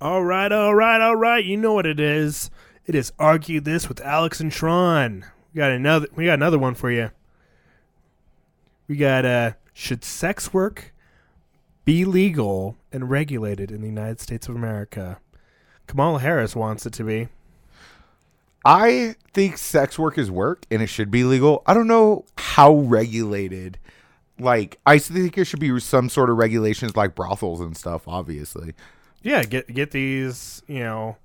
All right, all right, all right. You know what it is. It is argue this with Alex and Tron. We got another. We got another one for you. We got uh, should sex work be legal and regulated in the United States of America? Kamala Harris wants it to be. I think sex work is work and it should be legal. I don't know how regulated. Like, I think there should be some sort of regulations like brothels and stuff, obviously. Yeah, get get these. You know,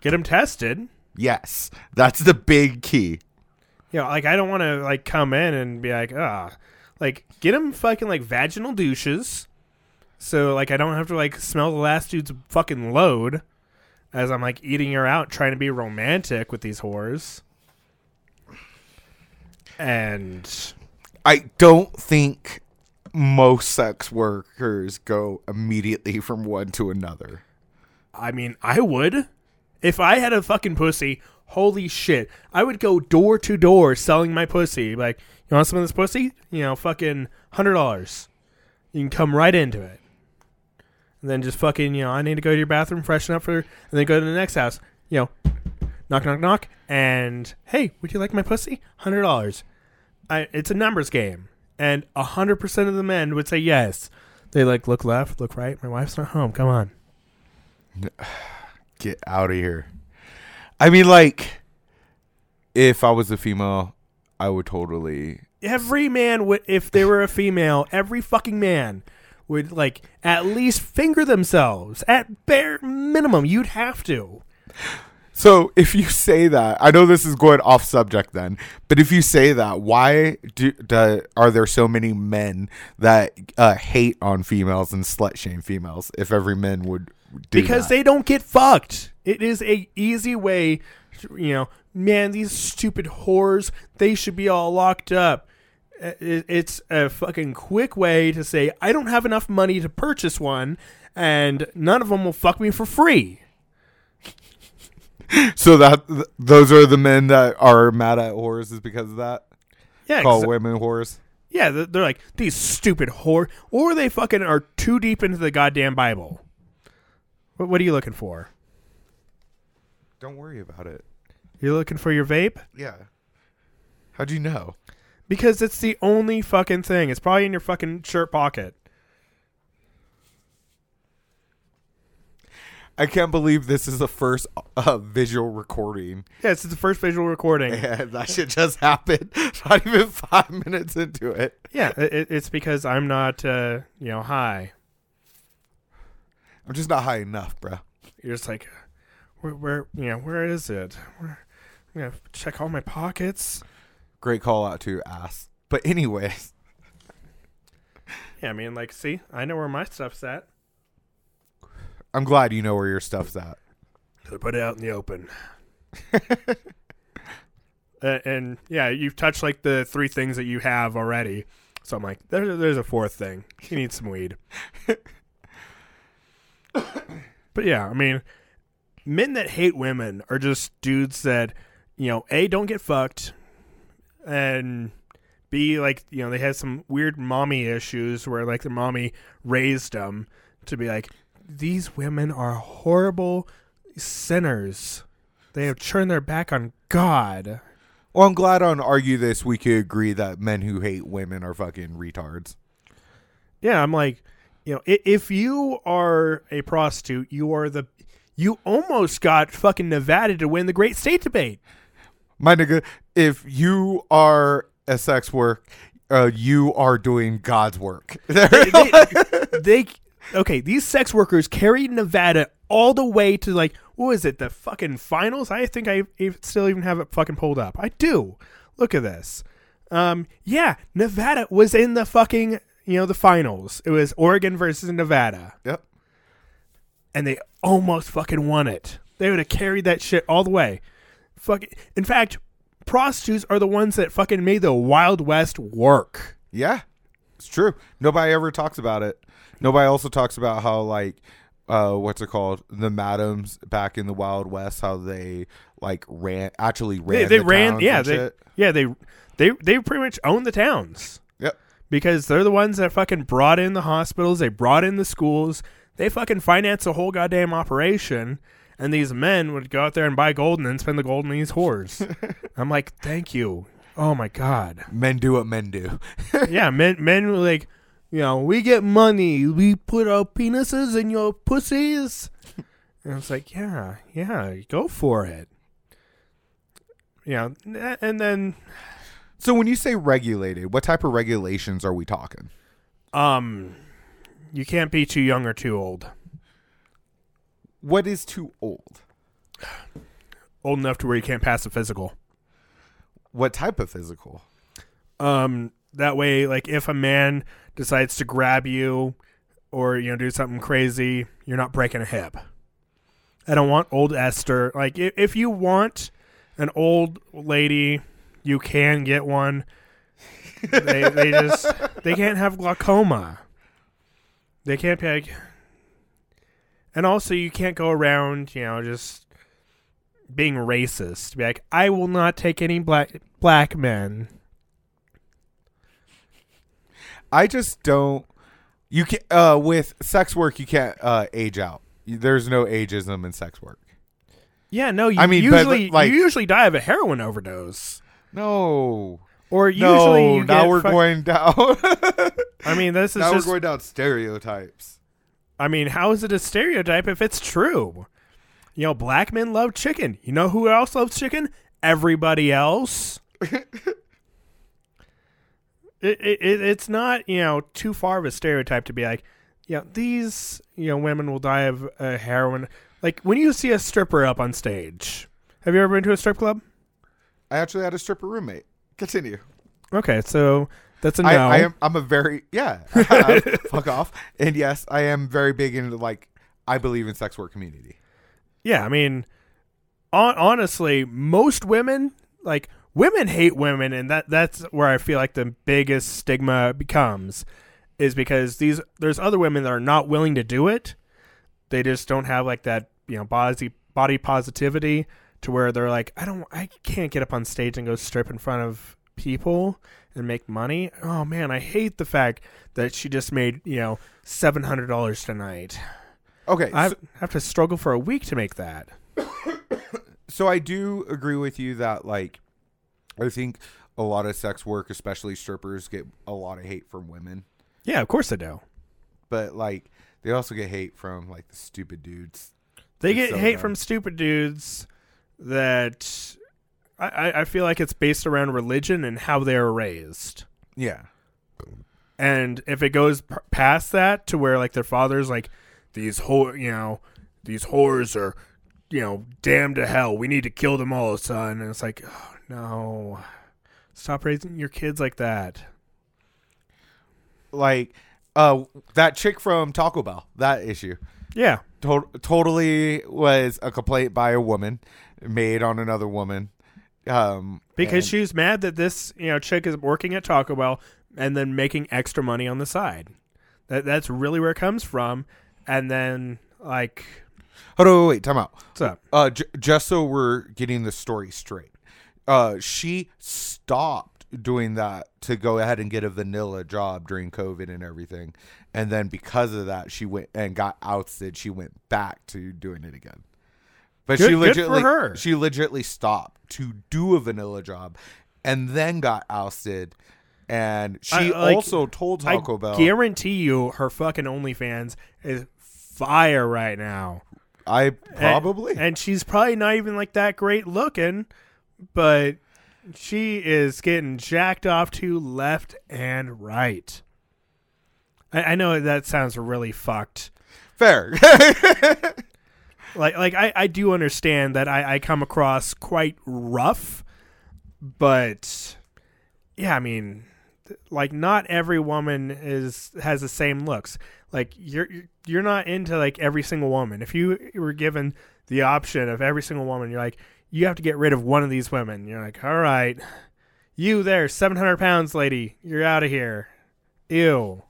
get them tested. Yes, that's the big key. You know, like I don't want to like come in and be like, ah, like get them fucking like vaginal douches, so like I don't have to like smell the last dude's fucking load as I'm like eating her out, trying to be romantic with these whores. And I don't think most sex workers go immediately from one to another. I mean, I would if I had a fucking pussy. Holy shit! I would go door to door selling my pussy. Like, you want some of this pussy? You know, fucking hundred dollars. You can come right into it. And then just fucking, you know, I need to go to your bathroom, freshen up for, and then go to the next house. You know, knock, knock, knock, and hey, would you like my pussy? Hundred dollars. I, it's a numbers game, and hundred percent of the men would say yes. They like look left, look right. My wife's not home. Come on. Get out of here. I mean, like, if I was a female, I would totally. Every man would, if they were a female, every fucking man would like at least finger themselves at bare minimum. You'd have to. So if you say that, I know this is going off subject then, but if you say that, why do, do are there so many men that uh, hate on females and slut shame females? If every man would do because that? they don't get fucked. It is a easy way, to, you know. Man, these stupid whores, they should be all locked up. It's a fucking quick way to say I don't have enough money to purchase one, and none of them will fuck me for free. so that th- those are the men that are mad at whores is because of that. Yeah, Call women whores. yeah. They're, they're like these stupid whore, or they fucking are too deep into the goddamn Bible. What, what are you looking for? Don't worry about it. You're looking for your vape Yeah. How'd you know? because it's the only fucking thing. It's probably in your fucking shirt pocket. I can't believe this is the first uh, visual recording. Yeah, it's the first visual recording. Yeah, that shit just happened. Not even five minutes into it. Yeah, it, it's because I'm not, uh, you know, high. I'm just not high enough, bro. You're just like, where, where, you know, where is it? Where, I'm gonna check all my pockets. Great call out to your ass. But anyways, Yeah, I mean, like, see, I know where my stuff's at. I'm glad you know where your stuff's at. So put it out in the open. uh, and yeah, you've touched like the three things that you have already. So I'm like, there, there's a fourth thing. He needs some weed. but yeah, I mean, men that hate women are just dudes that, you know, A, don't get fucked, and B, like, you know, they had some weird mommy issues where, like, their mommy raised them to be like, these women are horrible sinners. They have turned their back on God. Well, I'm glad on Argue This we could agree that men who hate women are fucking retards. Yeah, I'm like, you know, if you are a prostitute, you are the, you almost got fucking Nevada to win the great state debate. My nigga, if you are a sex work, uh, you are doing God's work. They, they, okay, these sex workers carried Nevada all the way to like, what is it, the fucking finals? I think I still even have it fucking pulled up. I do. Look at this. Um, yeah, Nevada was in the fucking, you know, the finals. It was Oregon versus Nevada. yep. and they almost fucking won it. They would have carried that shit all the way. Fucking, in fact, prostitutes are the ones that fucking made the Wild West work. Yeah, it's true. Nobody ever talks about it. Nobody also talks about how like uh what's it called the madams back in the Wild West how they like ran actually ran They, they the ran, towns yeah, they, shit. yeah, they, they, they pretty much owned the towns Yep. because they're the ones that fucking brought in the hospitals. They brought in the schools. they fucking finance the whole goddamn operation. And these men would go out there and buy gold and then spend the gold on these whores. I'm like, thank you. Oh my god. Men do what men do. yeah, men men were like, you know, we get money, we put our penises in your pussies. And it's like, yeah, yeah, go for it. Yeah, and then So when you say regulated, what type of regulations are we talking? um you can't be too young or too old. What is too old? Old enough to where you can't pass a physical. What type of physical? Um that way like if a man decides to grab you or you know do something crazy, you're not breaking a hip. I don't want old Esther. Like if, if you want an old lady, you can get one. they they just they can't have glaucoma. They can't be like, and also you can't go around, you know, just being racist. Be like, I will not take any black black men. I just don't. You can uh with sex work you can't uh age out. There's no ageism in sex work. Yeah, no. You I mean, but, usually like- you usually die of a heroin overdose, No. or usually no, you now we're fuck- going down. I mean, this is now just. we're going down stereotypes. I mean, how is it a stereotype if it's true? You know, black men love chicken. You know who else loves chicken? Everybody else. it, it, it it's not you know too far of a stereotype to be like, yeah, these you know women will die of uh, heroin. Like when you see a stripper up on stage. Have you ever been to a strip club? I actually had a stripper roommate. Continue. Okay, so that's a no. I, I am. I'm a very yeah. Fuck off. And yes, I am very big into like. I believe in sex work community. Yeah, I mean, on, honestly, most women like women hate women, and that that's where I feel like the biggest stigma becomes is because these there's other women that are not willing to do it. They just don't have like that you know body body positivity to where they're like, I don't, I can't get up on stage and go strip in front of people and make money. Oh man, I hate the fact that she just made you know seven hundred dollars tonight. Okay, I so, have to struggle for a week to make that. so I do agree with you that like, I think a lot of sex work, especially strippers, get a lot of hate from women. Yeah, of course they do. But like, they also get hate from like the stupid dudes. They get so hate dumb. from stupid dudes that I, I- I feel like it's based around religion and how they are raised. Yeah. And if it goes p- past that to where like their father's like these whore, you know, these whores are, you know, damned to hell. We need to kill them all, son. And it's like, oh, no, stop raising your kids like that. Like, uh, that chick from Taco Bell. That issue. Yeah, to- totally was a complaint by a woman made on another woman. Um, because and- she's mad that this you know chick is working at Taco Bell and then making extra money on the side. That that's really where it comes from. And then like, Hold on, wait, wait, time out. what's up? Uh, j- just so we're getting the story straight, uh, she stopped doing that to go ahead and get a vanilla job during COVID and everything, and then because of that, she went and got ousted. She went back to doing it again. But Good- she legitly, her. she legitly stopped to do a vanilla job, and then got ousted. And she I- like, also told Taco I Bell, guarantee you, her fucking OnlyFans is fire right now. I And- probably and, she's probably not even like that great looking, but she is getting jacked off to left and right. I, I know that sounds really fucked. fair. like like I, I do understand that I, I come across quite rough but yeah i mean like not every woman is has the same looks like you're you're- you're not into like every single woman if you were given the option of every single woman you're like you have to get rid of one of these women you're like all right you there 700 pounds lady you're out of here ew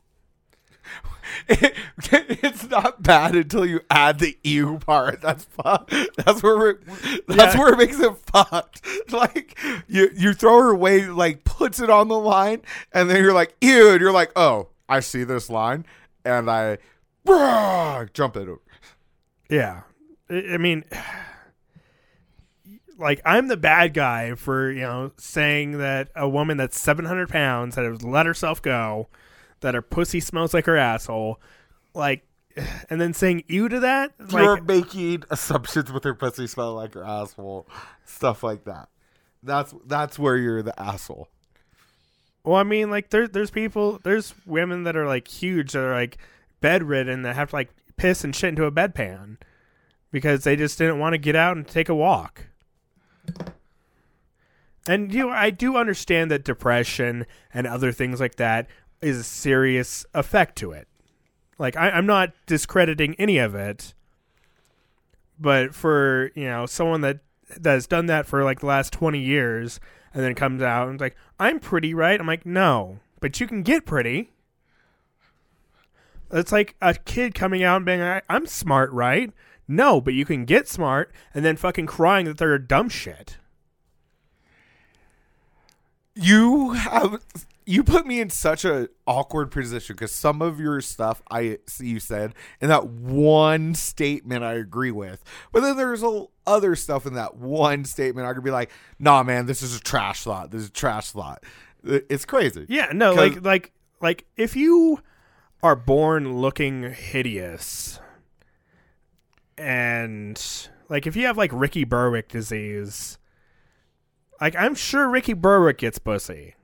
it's not bad until you add the ew part. That's fu- That's where it, that's Yeah. where it makes it fucked. Like you you throw her away, like puts it on the line, and then you're like ew, and you're like oh I see this line, and I Brah! jump it over. Yeah. I I mean, like, I'm the bad guy for, you know, saying that a woman that's 700 pounds that has let herself go, that her pussy smells like her asshole, like, and then saying you to that? You're Like, making assumptions with her pussy smell like her asshole, stuff like that. That's that's where you're the asshole. well, I mean, like, there, there's people, there's women that are, like, huge that are, like, bedridden that have to, like, piss and shit into a bedpan because they just didn't want to get out and take a walk. And you know, I do understand that depression and other things like that is a serious effect to it. Like I, I'm not discrediting any of it, but for you know someone that that has done that for like the last twenty years and then comes out and is like, "I'm pretty, right?" I'm like, "No, but you can get pretty." It's like a kid coming out and being like, "I'm smart, right?" No, but you can get smart and then fucking crying that they're dumb shit. You have you put me in such a awkward position because some of your stuff I see you said in that one statement I agree with, but then there's a other stuff in that one statement I could be like, "Nah, man, this is a trash thought. This is a trash thought." It's crazy. Yeah, no, like like like if you are born looking hideous and like if you have like Ricky Berwick disease, like I'm sure Ricky Berwick gets pussy.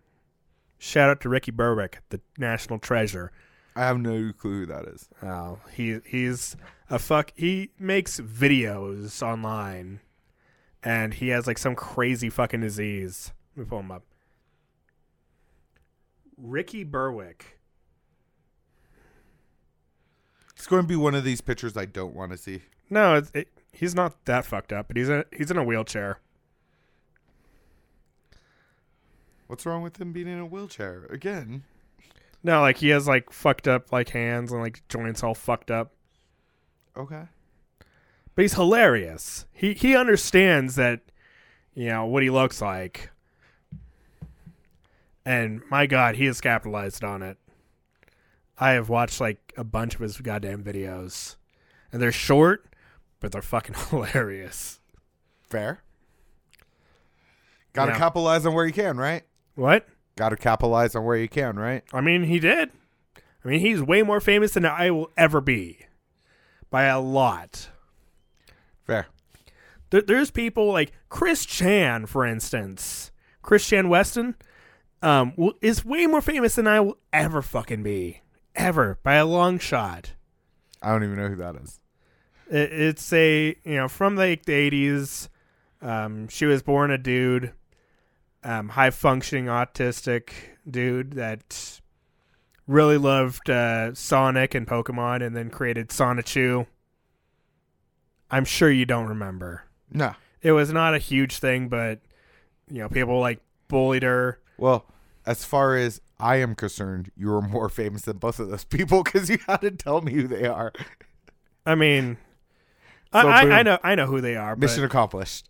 Shout out to Ricky Berwick, the national treasure. I have no clue who that is. Oh, he he's a fuck. He makes videos online, and he has like some crazy fucking disease. Let me pull him up. Ricky Berwick. It's going to be one of these pictures I don't want to see. No, it's, it, he's not that fucked up, but he's a, he's in a wheelchair. What's wrong with him being in a wheelchair again? No, like he has like fucked up like hands and like joints all fucked up. Okay. But he's hilarious. He he understands that, you know what he looks like. And my God, he has capitalized on it. I have watched like a bunch of his goddamn videos, and they're short, but they're fucking hilarious. Fair. Got to Yeah. capitalize on where you can, right? What? Got to capitalize on where you can, right? I mean, he did. I mean, he's way more famous than I will ever be, by a lot. Fair. There, there's people like Chris Chan, for instance. Chris Chan Weston um, is way more famous than I will ever fucking be. Ever. By a long shot. I don't even know who that is. It, it's a, you know, from like the 80s. Um, she was born a dude, um, high functioning autistic dude that really loved uh, Sonic and Pokemon and then created Sonichu. I'm sure you don't remember. No. it was not a huge thing, but you know, people like bullied her. Well, as far as I am concerned, you are more famous than both of those people because you had to tell me who they are. I mean, I. I, I know I know who they are, Mission but, accomplished.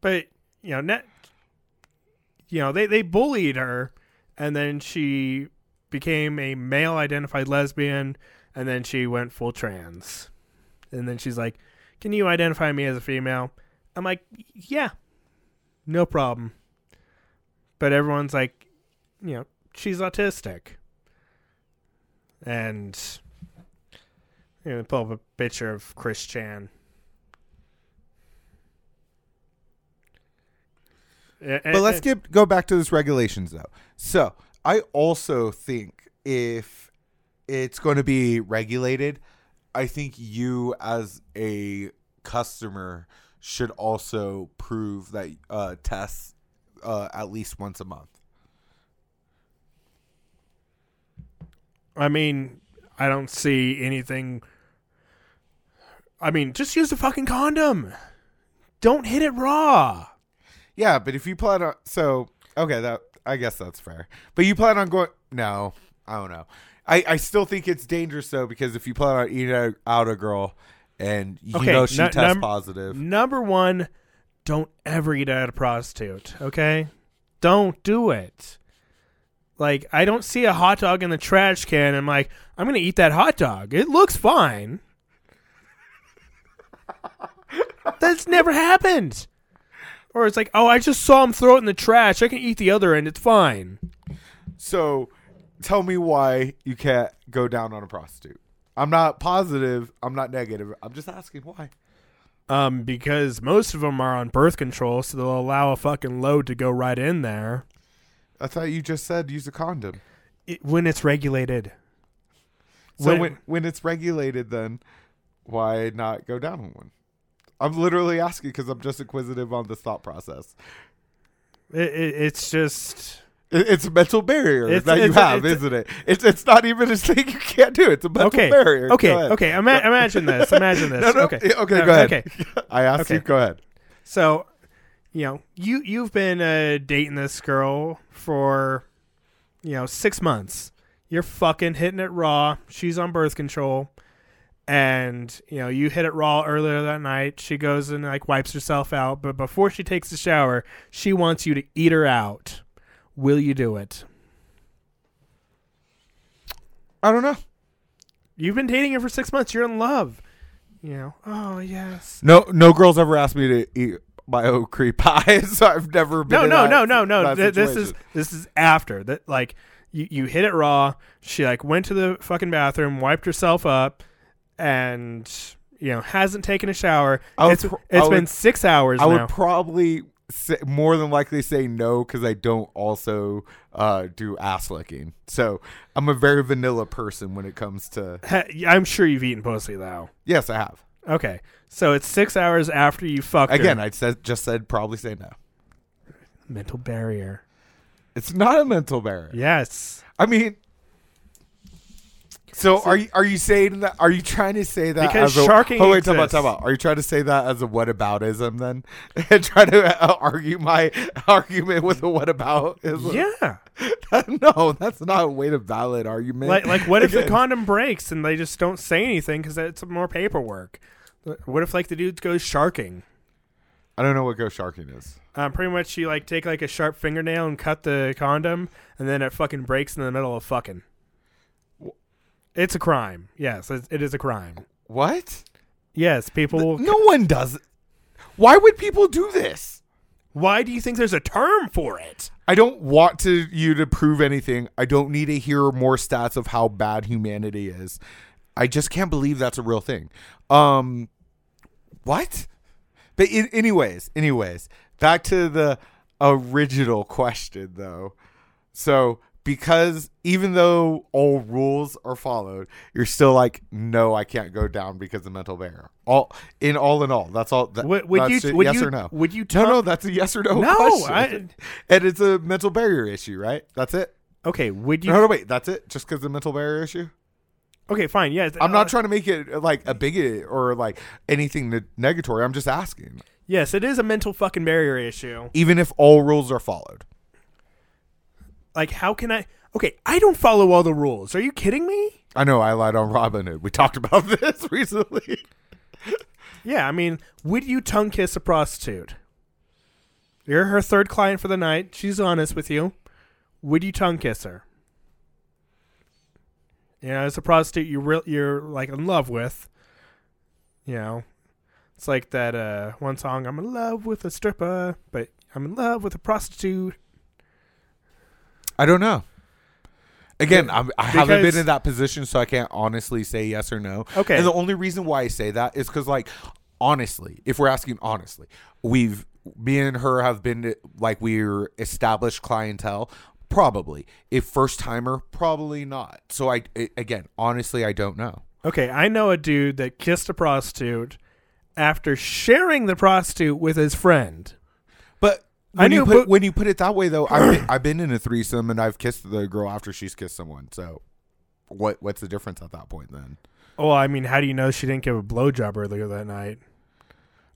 but you know, net, you know, they they bullied her, and then she became a male identified lesbian, and then she went full trans, and then she's like, "Can you identify me as a female?" I'm like, "Yeah, no problem." But everyone's like, you know, she's autistic, and you know, pull up a picture of Chris Chan. A- But let's get go back to this regulations though. So I also think if it's going to be regulated, I think you as a customer should also prove that uh, tests uh, at least once a month. I mean, I don't see anything. I mean, just use a fucking condom. Don't hit it raw. Yeah, but if you plan on so okay, that I guess that's fair. But you plan on going no, I don't know. I, I still think it's dangerous though because if you plan on eating out- a girl and you Okay, know she nu- tests num- positive, Number one, don't ever eat out a prostitute. Okay, don't do it. Like I don't see a hot dog in the trash can. I'm like, I'm gonna eat that hot dog. It looks fine. That's never happened. Or it's like, oh, I just saw him throw it in the trash. I can eat the other end. It's fine. So, tell me why you can't go down on a prostitute. I'm not positive. I'm not negative. I'm just asking why. Um, because most of them are on birth control, so they'll allow a fucking load to go right in there I thought you just said use a condom. it, when it's regulated. So When- when when it's regulated, then why not go down on one? I'm literally asking because I'm just inquisitive on this thought process. It, it, it's just It- It's a mental barrier It's- that you it's a- have, isn't it? It's it's not even a thing you can't do. It's a mental okay. barrier. Okay, okay. Ima- imagine this. Imagine this. No, no. Okay, Okay, Uh, go ahead. Okay, I asked Okay. you. Go ahead. so you know you you've been uh, dating this girl for you know six months. You're fucking hitting it raw. She's on birth control, and you know you hit it raw earlier that night. She goes and like wipes herself out, but before she takes a shower, she wants you to eat her out. Will you do it? I don't know. You've been dating her for six months. You're in love. You know. Oh yes. No, no girls ever asked me to eat my own cream pie, so I've never been. No, no, no, no, no. Th- This is this is after that. Like you, you hit it raw. She like went to the fucking bathroom, wiped herself up, and you know hasn't taken a shower. I would It's pr- it's I been six hours I now. would probably say, more than likely say no because I don't also uh, do ass licking. So I'm a very vanilla person when it comes to. Ha- I'm sure you've eaten pussy though. Yes, I have. Okay, so it's six hours after you fucked her. Again, I said just said probably say no. mental barrier. It's not a mental barrier. Yes. I mean. So are you are you saying that? Are you trying to say that Because as a, sharking Oh wait, time out, exists. time out. Are you trying to say that as a whataboutism then, and try to uh, argue my argument with a whataboutism? Yeah. no, that's not a way to valid argument. like like what if the condom breaks and they just don't say anything because it's more paperwork? What if like the dude goes sharking? I don't know what ghost sharking is. Um, pretty much you like take like a sharp fingernail and cut the condom, and then it fucking breaks in the middle of fucking. It's a crime. Yes, it, it is a crime. What? Yes, people. No one does. it. Why would people do this? Why do you think there's a term for it? I don't want to you to prove anything. I don't need to hear more stats of how bad humanity is. I just can't believe that's a real thing. Um, what? But in, anyways, anyways, back to the original question though. So because even though all rules are followed, you're still like, no, I can't go down because of mental barrier. All in all in all, that's all. That, Would, would that's you? Would yes you? or no? Would you? No, no, that's a yes or no, No, question. and it's a mental barrier issue, right? That's it. Okay. Would you? No, no, wait, that's it. Just because the mental barrier issue. Okay, fine. Yes. I'm uh, not trying to make it uh, like a bigot or like anything ne- negatory. I'm just asking, Yes, it is a mental fucking barrier issue. even if all rules are followed. Like, how can I? Okay, I don't follow all the rules. Are you kidding me? I know I lied on Robin Hood. We talked about this recently. Yeah, I mean, would you tongue kiss a prostitute? You're her third client for the night. She's honest with you. Would you tongue kiss her? You know, as a prostitute, you re- you're like in love with. You know, it's like that uh, one song. I'm in love with a stripper, but I'm in love with a prostitute. I don't know. Again, I'm, I haven't been in that position, so I can't honestly say yes or no. Okay. And the only reason why I say that is because, like, honestly, if we're asking honestly, we've me and her have been like we're established clientele. Probably, if first timer, probably not. So I I- again, honestly, I don't know. Okay, I know a dude that kissed a prostitute after sharing the prostitute with his friend. I when you knew, put but- when you put it that way, though, I've been, I've been in a threesome and I've kissed the girl after she's kissed someone. So, what what's the difference at that point then? Well, I mean, how do you know she didn't give a blowjob earlier that night?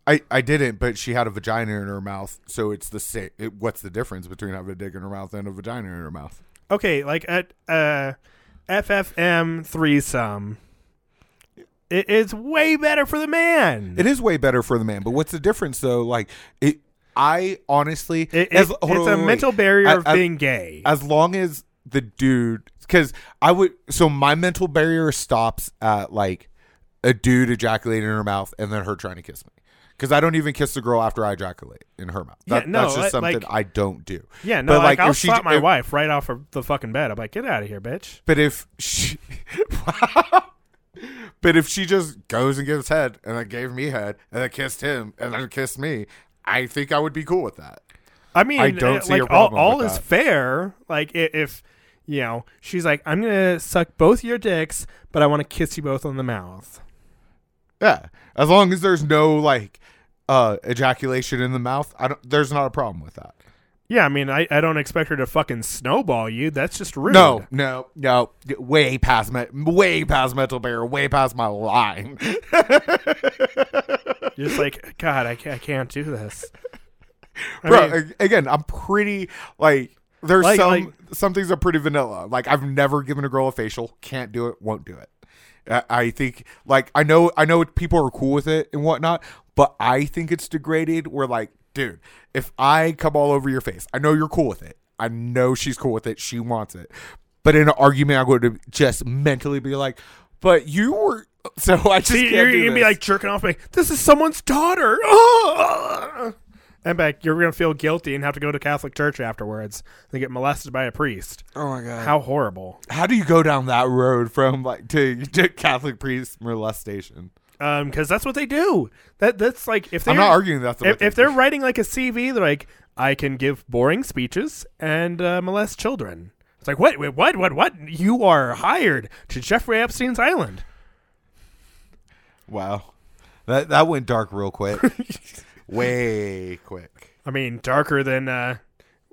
I, I didn't, but she had a vagina in her mouth, so it's the same. It, what's the difference between having a dick in her mouth and a vagina in her mouth? Okay, like at uh, FFM threesome, it is way better for the man. It is way better for the man, but what's the difference though? Like it, I honestly, It- as- it- hold it's on, a wait, mental barrier As- of as- being gay. As long as the dude because I would so my mental barrier stops at like a dude ejaculating in her mouth and then her trying to kiss me. Because I don't even kiss the girl after I ejaculate in her mouth. Yeah, no, that's just something like- I don't do. Yeah, no, But, like, like, I'll if she- slap my if- wife right off of the fucking bed. I'm like, get out of here, bitch. But if she, but if she just goes and gives head and then gave me head and then kissed him and then kissed me, I think I would be cool with that. I mean, I don't uh, see like a problem all, all is that. fair. Like if you know, she's like, I'm gonna suck both your dicks, but I want to kiss you both on the mouth. Yeah, as long as there's no like uh ejaculation in the mouth, I don't. There's not a problem with that. Yeah, I mean, I, I don't expect her to fucking snowball you. That's just rude. No, no, no. Way past me, way past mental barrier, way past my line. You're just like, God, I can't, I can't do this. I Bro, mean, again, I'm pretty like there's Like- some like- some things are pretty vanilla. Like I've never given a girl a facial, can't do it, won't do it. I, I think like I know I know people are cool with it and whatnot, but I think it's degraded. Where like, dude, if I come all over your face, I know you're cool with it. I know she's cool with it. She wants it. But in an argument, I'm going to just mentally be like, "But you were." So I just can't you're, gonna be like jerking off, like, this is someone's daughter. Ah! And back, you're gonna feel guilty and have to go to Catholic church afterwards and get molested by a priest. "Oh my god, How horrible. how do you go down that road from like to, to Catholic priest molestation? Um, because that's what they do. That that's like if they're I'm not arguing that's if, if they're writing like a CV, they're like, I can give boring speeches and uh, molest children. It's like, what, what, what, what? You are hired to Jeffrey Epstein's island. Wow, that that went dark real quick, way quick. I mean, darker than, uh,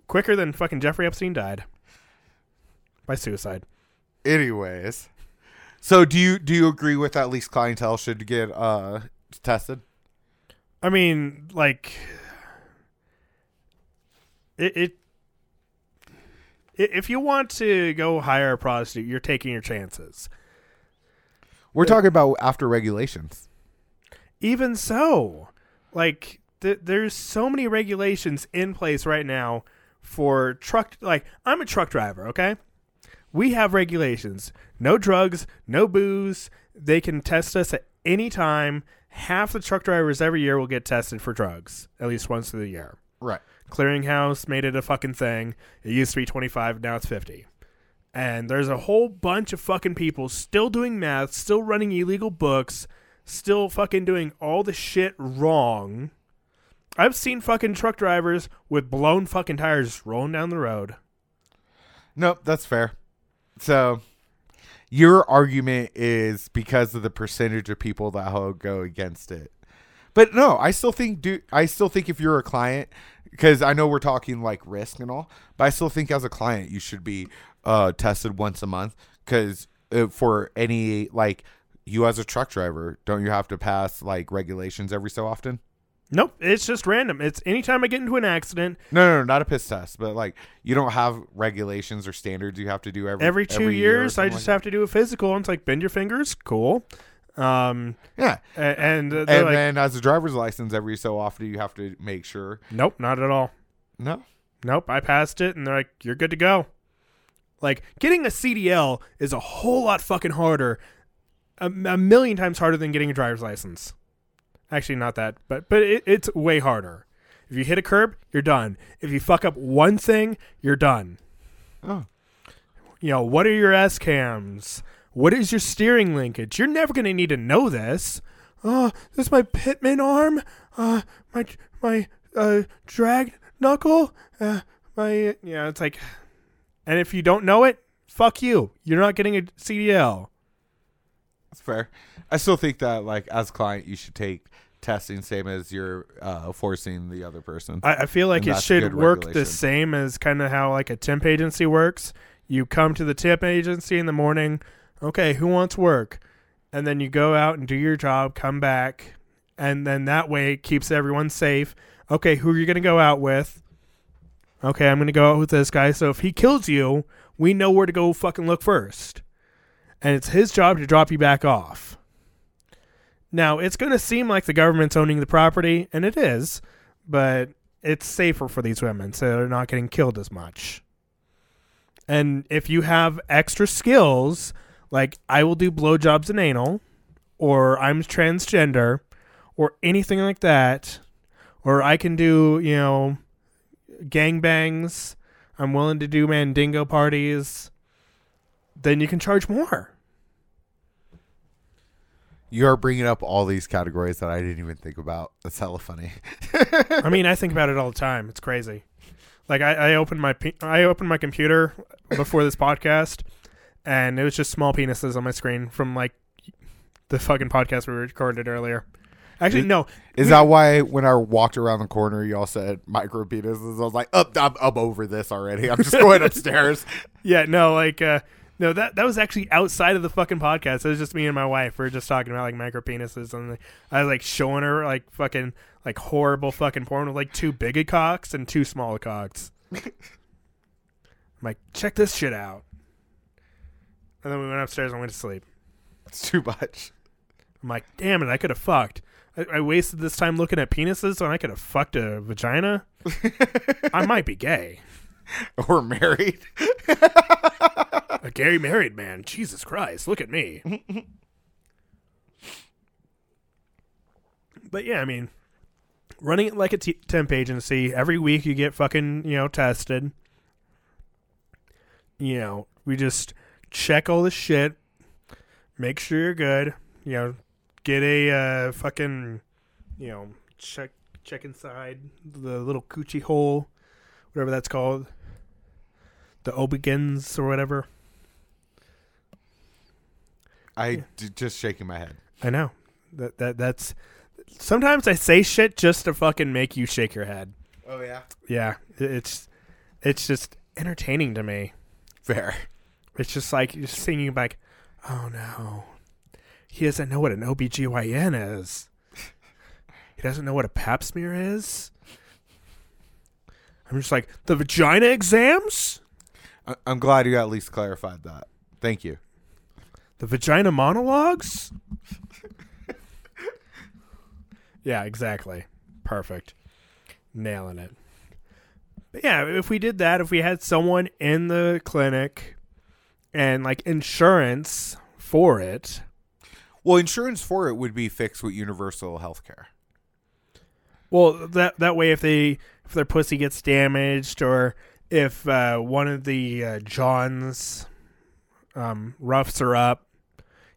quicker than fucking Jeffrey Epstein died by suicide. Anyways, so do you do you agree with at least clientele should get uh tested? I mean, like, it, it. If you want to go hire a prostitute, you're taking your chances. We're talking about after regulations. even so like th- there's so many regulations in place right now for truck like i'm a truck driver okay? We have regulations. No drugs no booze. They can test us at any time. Half the truck drivers every year will get tested for drugs at least once the year. Right. clearinghouse made it a fucking thing. It used to be 25 now it's 50 and there's a whole bunch of fucking people still doing math still running illegal books still fucking doing all the shit wrong i've seen fucking truck drivers with blown fucking tires rolling down the road Nope, that's fair. So your argument is because of the percentage of people that will go against it. But no, I still think do I still think if you're a client because I know we're talking like risk and all, but I still think as a client you should be uh tested once a month uh, for any like you as a truck driver, don't you have to pass like regulations every so often? nope it's just random it's anytime i get into an accident No, no, no, not a piss test, but like you don't have regulations or standards you have to do every every two year or years i just like have to do a physical and it's like bend your fingers cool um yeah. a- and uh, And like then as a driver's license, every so often you have to make sure. nope not at all No, Nope, I passed it, and they're like, "You're good to go." Like getting a CDL is a whole lot fucking harder, a, a million times harder than getting a driver's license. Actually, not that, but but it, it's way harder. If you hit a curb, you're done. If you fuck up one thing, you're done. Oh. You know what are your S cams? What is your steering linkage? You're never gonna need to know this. Oh, this is my pitman arm. Uh, my my uh drag knuckle. Uh, my yeah. It's like, and if you don't know it, fuck you. You're not getting a CDL. that's fair. I still think that like as a client, you should take testing same as you're uh, forcing the other person. I, I feel like And it should work the same as kind of how like a temp agency works. You come to the temp agency in the morning. Okay, who wants work? And then you go out and do your job, come back, and then that way it keeps everyone safe. Okay, who are you going to go out with? Okay, I'm going to go out with this guy. So if he kills you, we know where to go fucking look first. And it's his job to drop you back off. Now, it's going to seem like the government's owning the property, and it is, but it's safer for these women, so they're not getting killed as much. And if you have extra skills, like I will do blowjobs and anal, or I'm transgender, or anything like that, or I can do, you know, gangbangs, I'm willing to do mandingo parties, then you can charge more. You're bringing up all these categories that I didn't even think about. That's hella funny. I mean, I think about it all the time. It's crazy. Like I, I opened my pe- I opened my computer before this podcast, and it was just small penises on my screen from like the fucking podcast we recorded earlier. Actually, no. Is that why when I walked around the corner, y'all said micro penises? I was like, up, I'm, I'm over this already. I'm just going upstairs. Yeah, no, like uh no, that that was actually outside of the fucking podcast. It was just me and my wife. We were just talking about like micro penises, and like, I was like showing her like fucking like horrible fucking porn with like two big cocks and two small cocks. I'm like, check this shit out. And then we went upstairs and went to sleep. It's too much. I'm like, damn it, I could have fucked. I, I wasted this time looking at penises when I could have fucked a vagina. I might be gay. Or married. A gay married man. Jesus Christ, look at me. but yeah, I mean, running it like a t- temp agency, every week you get fucking, you know, tested. You know, we just check all the shit, make sure you're good, you know, get a uh, fucking, you know, check check inside the little coochie hole, whatever that's called. The obigins or whatever. I d- just shaking my head. I know. That that that's sometimes I say shit just to fucking make you shake your head. Oh yeah. Yeah, it's it's just entertaining to me. Fair. It's just like you're singing like, "Oh no. He doesn't know what an OBGYN is. He doesn't know what a pap smear is." I'm just like, "The vagina exams? I- I'm glad you at least clarified that. Thank you. The vagina monologues? yeah, exactly. Perfect. Nailing it. But yeah, if we did that, if we had someone in the clinic and like insurance for it, Well, insurance for it would be fixed with universal health care. well, that that way, if they if their pussy gets damaged or if uh, one of the uh, Johns um, roughs her up,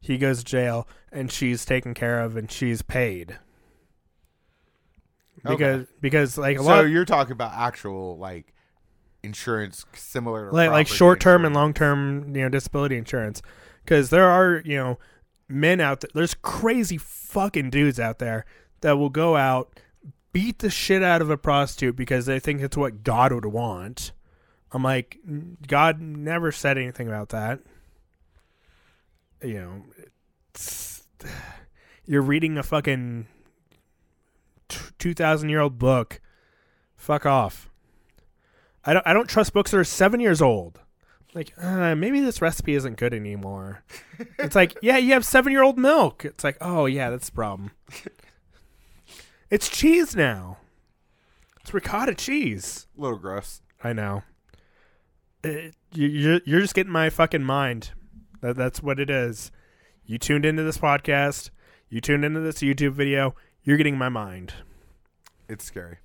he goes to jail and she's taken care of and she's paid. Because because like a So lot you're talking about actual like insurance similar to like like short term and long term you know disability insurance because there are you know men out there there's crazy fucking dudes out there that will go out beat the shit out of a prostitute because they think it's what god would want. I'm like god never said anything about that. You know you're reading a fucking 2000 year old book. Fuck off. I don't I don't trust books that are seven years old. Like, uh, maybe this recipe isn't good anymore. it's like, yeah, you have seven year old milk. It's like, oh yeah, that's the problem. it's cheese now. It's ricotta cheese. a little gross. I know. It, you, you're you're just getting my fucking mind. That that's what it is. You tuned into this podcast. You tuned into this YouTube video. You're getting my mind. It's scary.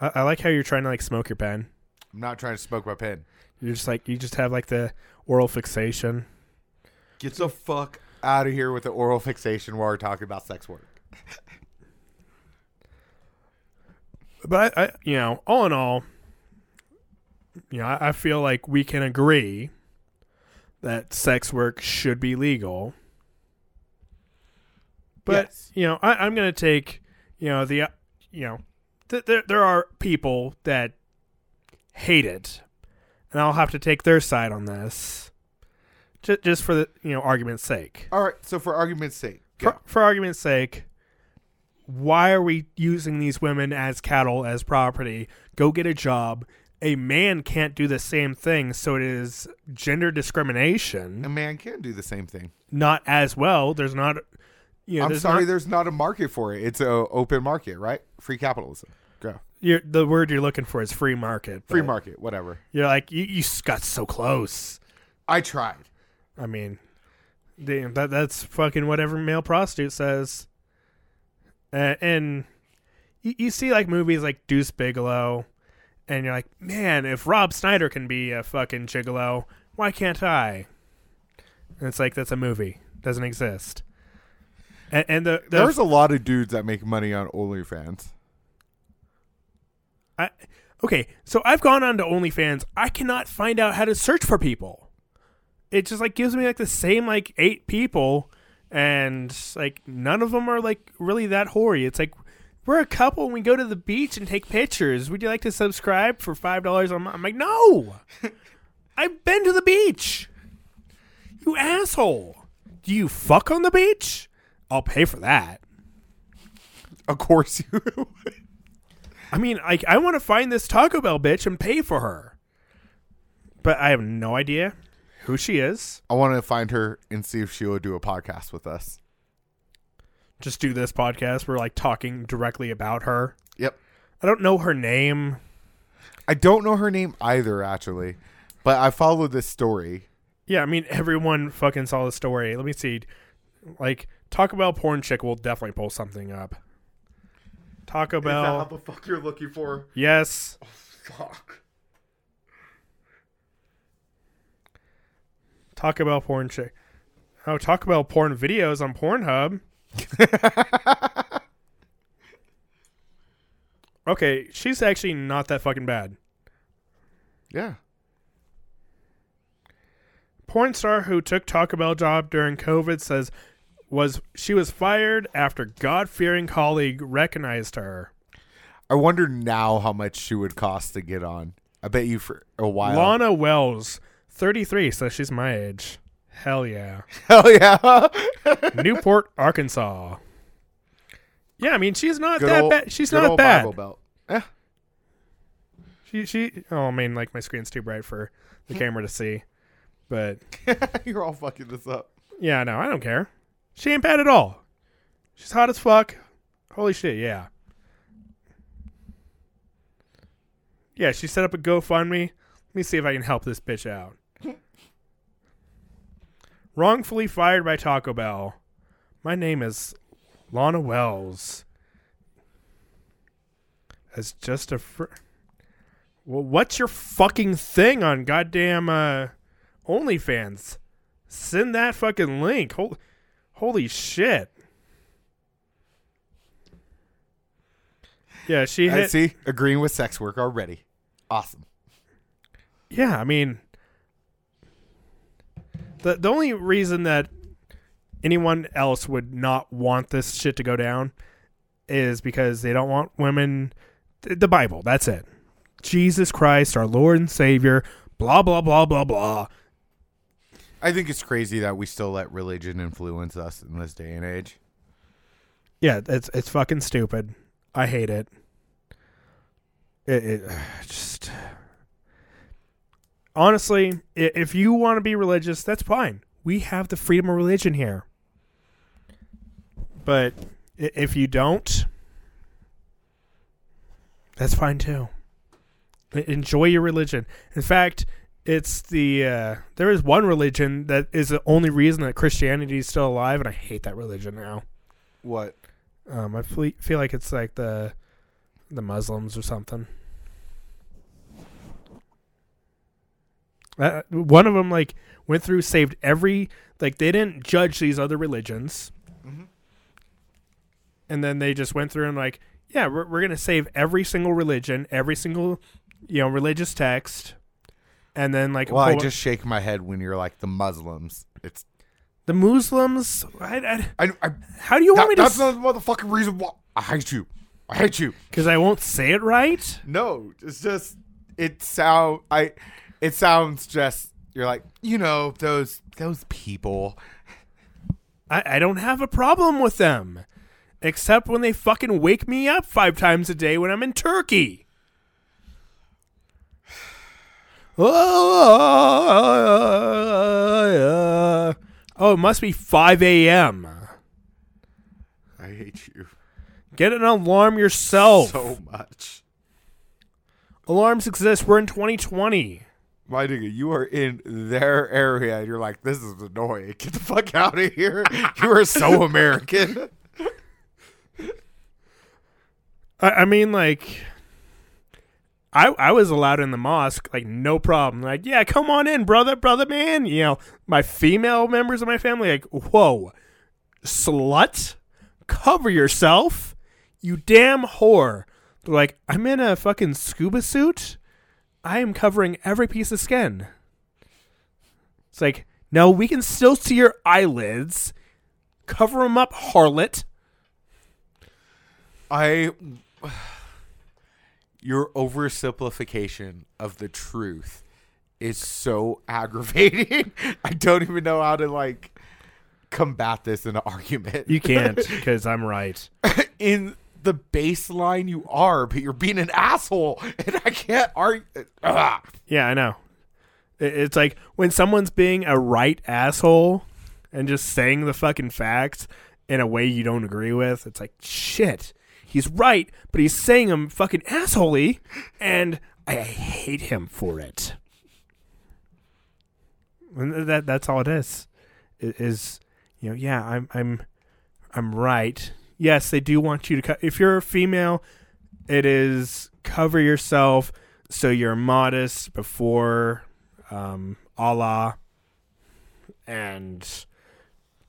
I, I like how you're trying to like smoke your pen. I'm not trying to smoke my pen. You're just like you just have like the oral fixation. Get the fuck out of here with the oral fixation while we're talking about sex work. But I, I you know, all in all, you know, I, I feel like we can agree that sex work should be legal. But Yes. you know, I, I'm going to take you know the uh, you know th- there there are people that hate it, and I'll have to take their side on this, just just for the you know argument's sake. All right. So for argument's sake, go. for, for argument's sake, why are we using these women as cattle, as property? Go get a job. A man can't do the same thing, so it is gender discrimination. a man can do the same thing. Not as well. There's not, you know, I'm there's sorry, not- there's not a market for it. It's a open market, right? Free capitalism. Go. You're, the word you're looking for is free market. Free market, whatever. You're like you, you got so close. I tried. I mean, damn, that that's fucking whatever male prostitute says. Uh, and you, you see like movies like Deuce Bigalow, and you're like, man, if Rob Schneider can be a fucking gigolo, why can't I? And it's like that's a movie, doesn't exist. And, and the, the There's a lot of dudes that make money on OnlyFans. I, okay, so I've gone on to OnlyFans. I cannot find out how to search for people. It just like gives me like the same like eight people, and like none of them are like really that hoary. It's like we're a couple and we go to the beach and take pictures. Would you like to subscribe for five dollars a month? I'm like, no. I've been to the beach. You asshole. Do you fuck on the beach? I'll pay for that. Of course you. I mean, like, I want to find this Taco Bell bitch and pay for her. But I have no idea who she is. I want to find her and see if she will do a podcast with us. Just do this podcast. We're like talking directly about her. Yep. I don't know her name. I don't know her name either, actually, but I followed this story. Yeah, I mean, everyone fucking saw the story. Let me see. Like, Taco Bell porn chick will definitely pull something up. Taco Bell. the fuck you're looking for? yes. Oh, fuck. Taco Bell porn chick. Oh, Taco Bell porn videos on Pornhub. okay, she's actually not that fucking bad. Yeah. Porn star who took Taco Bell job during COVID says was she was fired after God fearing colleague recognized her. I wonder now how much she would cost to get on. I bet you for a while. Lana Wells, thirty three, so she's my age. Hell yeah. Hell yeah. Newport, Arkansas. Yeah, I mean she's not Good that old- bad. She's not bad. Bible Belt. Yeah. She she. Oh, I mean, like my screen's too bright for the camera to see, but You're all fucking this up. yeah, no, I don't care. She ain't bad at all. She's hot as fuck. Holy shit, yeah. Yeah, she set up a GoFundMe. Let me see if I can help this bitch out. Wrongfully fired by Taco Bell. My name is Lana Wells. As just a fr- Well, what's your fucking thing on goddamn uh OnlyFans? Send that fucking link. Holy, holy shit. Yeah, she I see. Agreeing with sex work already. Awesome. Yeah, I mean, the the only reason that anyone else would not want this shit to go down is because they don't want women. th- The Bible, that's it. Jesus Christ, our Lord and Savior. Blah blah blah blah blah. I think it's crazy that we still let religion influence us in this day and age. Yeah, it's it's fucking stupid. I hate it. It, it just honestly, if you want to be religious, that's fine. We have the freedom of religion here. But if you don't, that's fine too. Enjoy your religion. In fact, it's the uh, there is one religion that is the only reason that Christianity is still alive, and I hate that religion now. What? Um, I feel, feel like it's like the the Muslims or something. Uh, one of them like went through, saved every like they didn't judge these other religions, Mhm. and then they just went through and like, yeah, we're we're gonna save every single religion, every single you know religious text, and then like Well, I just shake my head when you're like the Muslims. It's the Muslims. I, I, I, I how do you want that, me to? that's not the motherfucking reason why I hate you. I hate you. Because I won't say it right. No, it's just it sound I it sounds just you're like, you know, those those people. I, I don't have a problem with them. Except when they fucking wake me up five times a day when I'm in Turkey. Oh, it must be 5 a.m. I hate you Get an alarm yourself. so much. Alarms exist. We're in 2020. My nigga, you are in their area and you're like, this is annoying. Get the fuck out of here. You are so American. I, I mean, like, I I was allowed in the mosque, like, no problem. Like, yeah, come on in, brother, brother, man. You know, my female members of my family, like, whoa, slut, cover yourself, you damn whore. They're like, I'm in a fucking scuba suit. I am covering every piece of skin. It's like, no, we can still see your eyelids. Cover them up, harlot. I your oversimplification of the truth is so aggravating. I don't even know how to like combat this in an argument. You can't because I'm right. in the baseline you are, but you're being an asshole, and I can't argue. Ugh. Yeah, I know. It's like when someone's being a right asshole and just saying the fucking facts in a way you don't agree with. It's like shit. He's right, but he's saying them fucking assholey, and I hate him for it. And that that's all it is. You know? Yeah, I'm I'm I'm right. Yes, they do want you to. Co- if you're a female, it is cover yourself so you're modest before um, Allah, and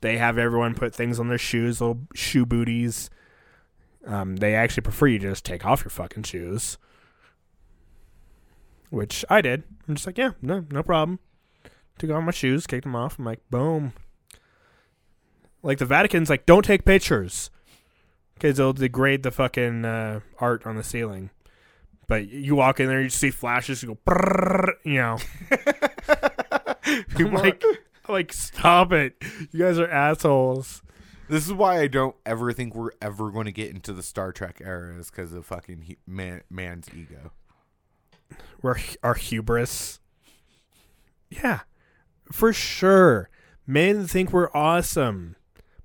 they have everyone put things on their shoes, little shoe booties. Um, they actually prefer you to just take off your fucking shoes, which I did. I'm just like, yeah, no, no problem. Took off my shoes, kicked them off. I'm like, boom. Like the Vatican's like, don't take pictures because it'll degrade the fucking uh, art on the ceiling. But you walk in there, you see flashes, you go, brrrr, you know. People like, like, stop it! You guys are assholes. This is why I don't ever think we're ever going to get into the Star Trek era, is because of fucking man, man's ego. We're our hubris. Yeah, for sure. Men think we're awesome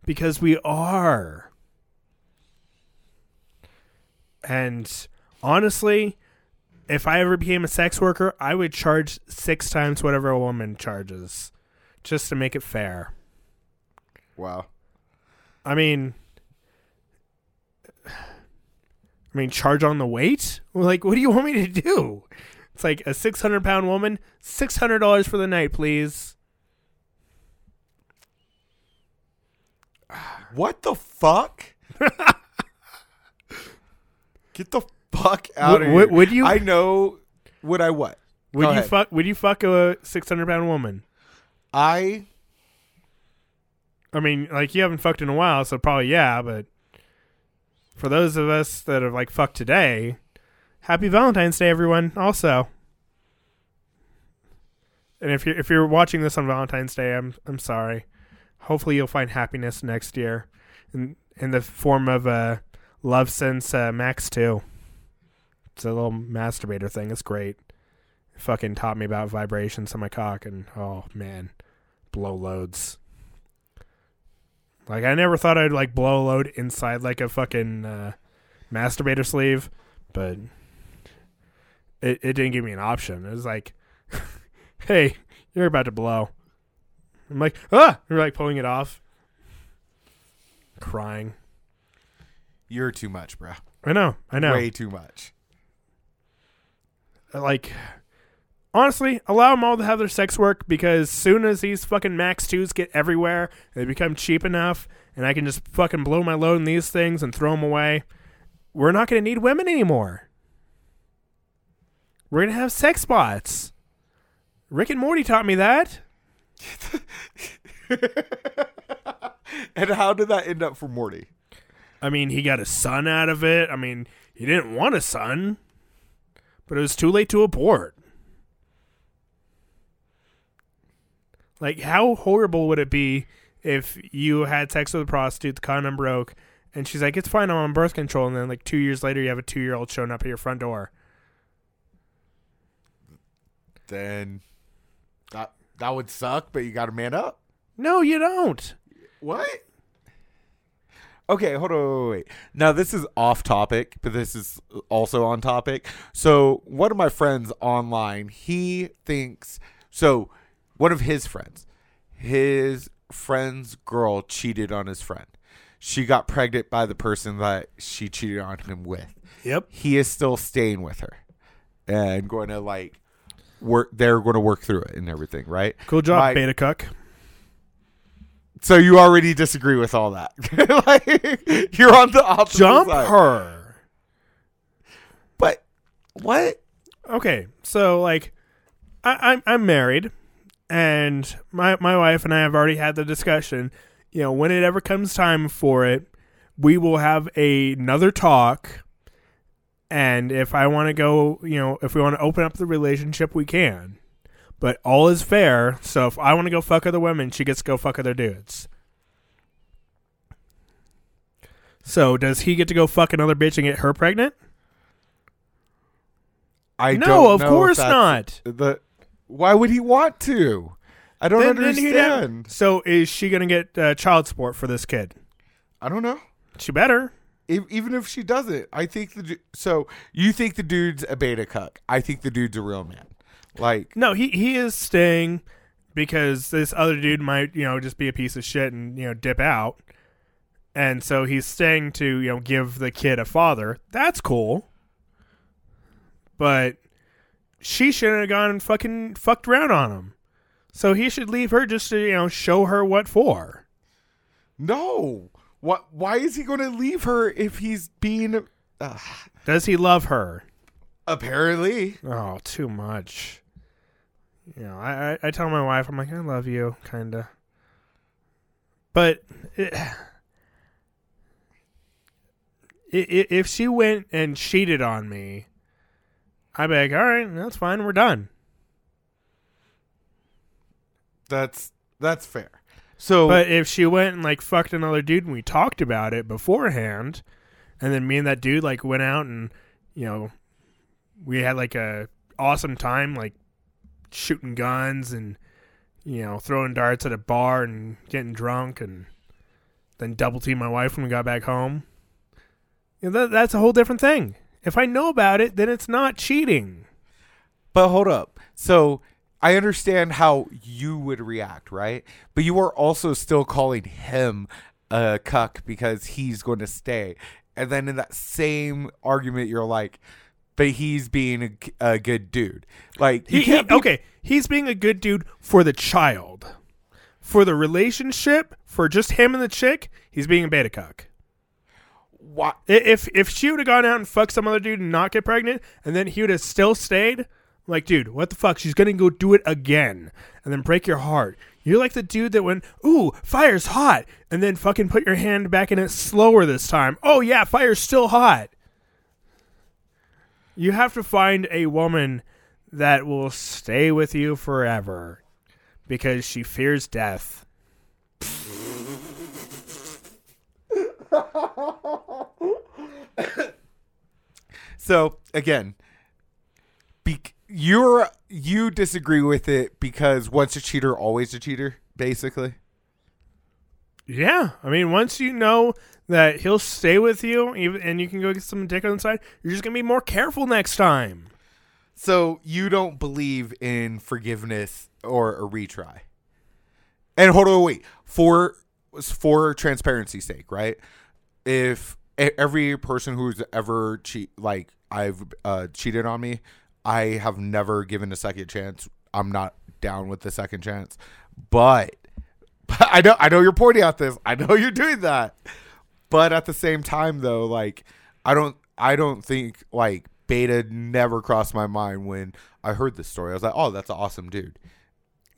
because we are. And honestly, if I ever became a sex worker, I would charge six times whatever a woman charges, just to make it fair. Wow. I mean, I mean, charge on the weight. Like, what do you want me to do? It's like a six hundred pound woman, six hundred dollars for the night, please. What the fuck? Get the fuck out Would- of here. would you- I know. Would I what? Would Go you ahead. fuck? Would you fuck a six hundred pound woman? I I mean, like you haven't fucked in a while, so probably yeah. But for those of us that have like fucked today, happy Valentine's Day, everyone. Also, and if you're if you're watching this on Valentine's Day, I'm I'm sorry. Hopefully, you'll find happiness next year, in in the form of a Lovense uh, Max Two. It's a little masturbator thing. It's great. It fucking taught me about vibrations on my cock, and oh man, blow loads. Like I never thought I'd like blow a load inside like a fucking uh, masturbator sleeve, but it it didn't give me an option. It was like, hey, you're about to blow. I'm like, ah, you're like pulling it off, crying. you're too much, bro. I know, I know. Way too much. like honestly allow them all to have their sex work because soon as these fucking max 2s get everywhere they become cheap enough and i can just fucking blow my load in these things and throw them away. We're not going to need women anymore. We're going to have sex bots. Rick and morty taught me that. And how did that end up for Morty? i mean he got a son out of it. I mean he didn't want a son but it was too late to abort Like, how horrible would it be if you had sex with a prostitute, the condom broke, and she's like, "It's fine, I'm on birth control," and then like two years later, you have a two-year-old showing up at your front door. Then that that would suck, but you got to man up. No, you don't. What? Okay, hold on, wait, wait. Now this is off topic, but this is also on topic. So one of my friends online, he thinks so. One of his friends, his friend's girl cheated on his friend. She got pregnant by the person that she cheated on him with. Yep. He is still staying with her and going to like work. They're going to work through it and everything, right? Cool job, My- beta cuck. So you already disagree with all that. like you're on the opposite Jump side. her. But what? Okay, so like, I, I'm I'm married, and my my wife and I have already had the discussion. You know, when it ever comes time for it, we will have a, another talk. And if I want to go, you know, if we want to open up the relationship, we can. But all is fair. So if I want to go fuck other women, she gets to go fuck other dudes. So does he get to go fuck another bitch and get her pregnant? I no, of course not. The why would he want to? I don't Then- then he'd have- understand. so is she gonna get uh, child support for this kid? I don't know. She better. If, even if she doesn't, I think the du- so. You think the dude's a beta cuck? I think the dude's a real man. Like No, he he is staying because this other dude might you know just be a piece of shit and you know dip out, and so he's staying to you know give the kid a father. That's cool, but she shouldn't have gone and fucking fucked around on him. So he should leave her just to you know show her what for. no. What? Why is he going to leave her if he's being? Uh, Does he love her? apparently. Oh, too much. You know, I, I, I tell my wife, I'm like, I love you, kind of. But it, if she went and cheated on me, I'd be like, all right, that's fine, we're done. That's that's fair. So, But if she went and like fucked another dude and we talked about it beforehand, and then me and that dude like went out and you know we had like a awesome time like shooting guns and you know throwing darts at a bar and getting drunk and then double team my wife when we got back home. You know, that, that's a whole different thing. If I know about it, then it's not cheating. But hold up. So I understand how you would react, right? But you are also still calling him a cuck because he's going to stay. And then in that same argument, you're like, but he's being a, a good dude. Like, He, he, can't be- okay, he's being a good dude for the child. For the relationship, for just him and the chick, he's being a beta cuck. Why? If if she would have gone out and fucked some other dude and not get pregnant, and then he would have still stayed, like, dude, what the fuck? She's gonna go do it again, and then break your heart. You're like the dude that went, ooh, fire's hot, and then fucking put your hand back in it slower this time. Oh yeah, fire's still hot. You have to find a woman that will stay with you forever because she fears death. So again, be- you're you disagree with it because once a cheater, always a cheater, basically. Yeah, I mean, once you know that he'll stay with you, even and you can go get some dick on the side, you're just gonna be more careful next time. So you don't believe in forgiveness or a retry. And hold on, wait. For for transparency's sake, right? If every person who's ever cheat like I've uh, cheated on me, I have never given a second chance. I'm not down with the second chance. But, but I know I know you're pointing out this. I know you're doing that. But at the same time though, like I don't I don't think like beta never crossed my mind when I heard this story. I was like, "Oh, that's an awesome dude."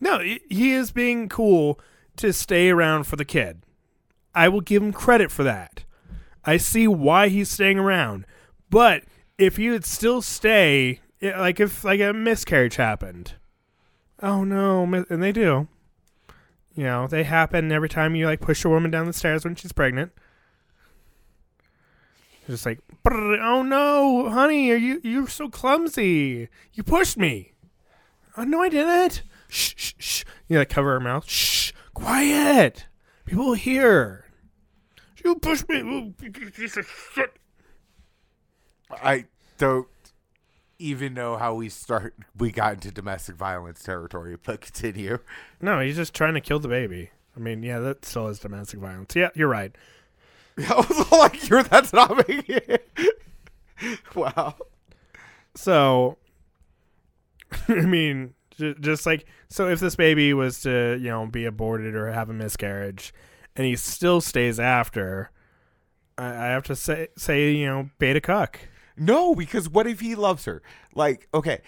No, he is being cool to stay around for the kid. I will give him credit for that. I see why he's staying around. But if you would still stay, like if like a miscarriage happened, oh no, and they do. You know, they happen every time you like push a woman down the stairs when she's pregnant. Just like, oh no, honey, are you you're so clumsy? You pushed me. Oh no, I didn't. Shh, shh, shh. You like cover her mouth. Shh, quiet. People will hear. You push me, you piece of shit. I don't even know how we start. We got into domestic violence territory, but continue. No, he's just trying to kill the baby. I mean, yeah, that still is domestic violence. Yeah, you're right. I was like, "You're that's not making it." wow. So, I mean, just like so, if this baby was to you know be aborted or have a miscarriage, and he still stays after, I, I have to say say you know beta cuck. No, because what if he loves her? Like, okay,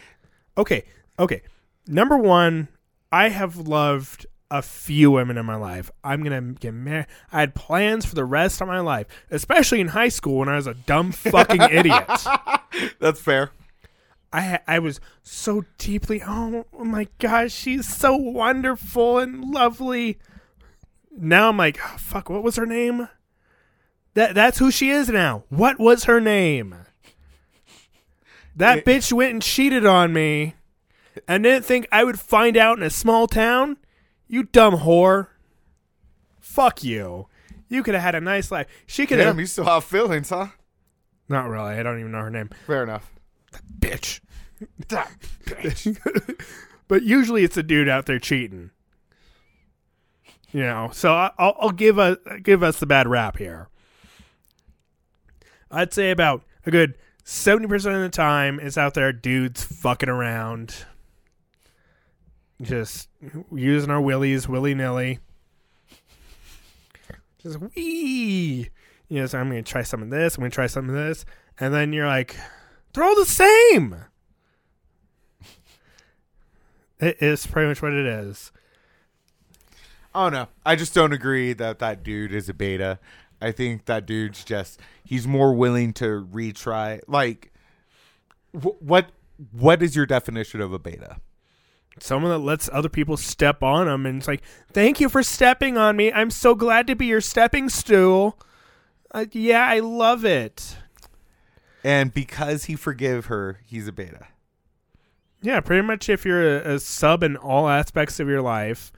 Okay, okay. Number one, I have loved a few women in my life. I'm gonna get married. I had plans for the rest of my life, especially in high school when I was a dumb fucking idiot. that's fair. I I was so deeply oh my gosh, she's so wonderful and lovely. Now I'm like, oh, fuck, what was her name? That that's who she is now. What was her name? That It- bitch went and cheated on me and didn't think I would find out in a small town? You dumb whore. Fuck you. You could have had a nice life. She could Damn, have you still have feelings, huh? Not really. I don't even know her name. Fair enough. The bitch. but usually it's a dude out there cheating. You know, so I'll, I'll give us give us the bad rap here. I'd say about a good seventy percent of the time it's out there dudes fucking around, just using our willies willy nilly. Just wee, you know. So I'm gonna try some of this. I'm gonna try some of this, and then you're like, they're all the same. It is pretty much what it is. Oh no, I just don't agree that that dude is a beta. I think that dude's just he's more willing to retry. Like, wh- what what is your definition of a beta? Someone that lets other people step on them, and it's like, "Thank you for stepping on me. I'm so glad to be your stepping stool." Uh, yeah, I love it. And because he forgive her, he's a beta. Yeah, pretty much. If you're a, a sub in all aspects of your life,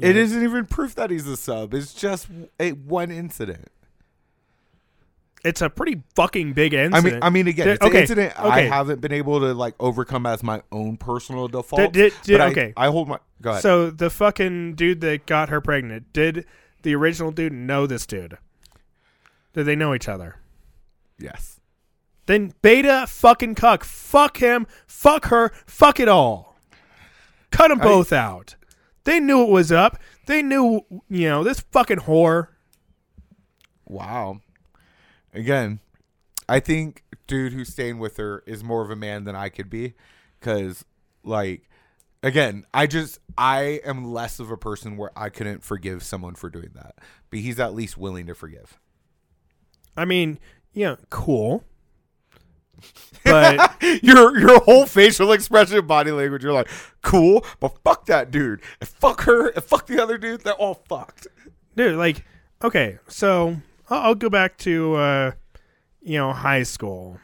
It yeah. isn't even proof that he's a sub. It's just a one incident. It's a pretty fucking big incident. I mean, I mean, again, Did- it's an okay, incident I haven't been able to like overcome as my own personal default. did- did- but I- okay. I, hold my. Go ahead. So the fucking dude that got her pregnant, did the original dude know this dude? Did they know each other? yes. Then beta fucking cuck. Fuck him. Fuck her. Fuck it all. Cut them I- both out. They knew it was up. They knew, you know, this fucking whore. Wow. Again, I think dude who's staying with her is more of a man than I could be cuz like again, I just I am less of a person where I couldn't forgive someone for doing that. But he's at least willing to forgive. I mean, yeah, cool. But your your whole facial expression body language you're like, "Cool, but fuck that dude. And fuck her, and fuck the other dude. They're all fucked." dude, like, okay, so I'll, I'll go back to, uh, you know, high school.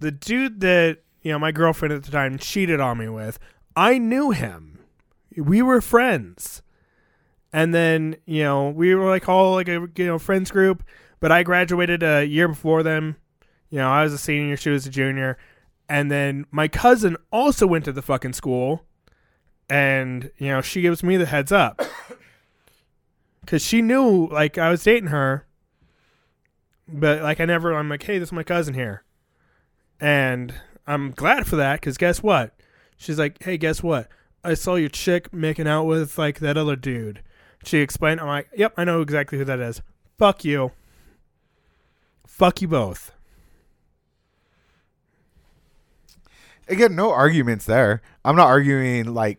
The dude that you know my girlfriend at the time cheated on me with, I knew him. We were friends, and then you know we were like all like a you know friends group. But I graduated a year before them. You know, I was a senior, she was a junior, and then my cousin also went to the fucking school, and you know she gives me the heads up because she knew like I was dating her, but like I never. I'm like, hey, this is my cousin here, and I'm glad for that because guess what? She's like, hey, guess what? I saw your chick making out with like that other dude. She explained. I'm like, yep, I know exactly who that is. Fuck you. Fuck you both. Again, no arguments there. I'm not arguing like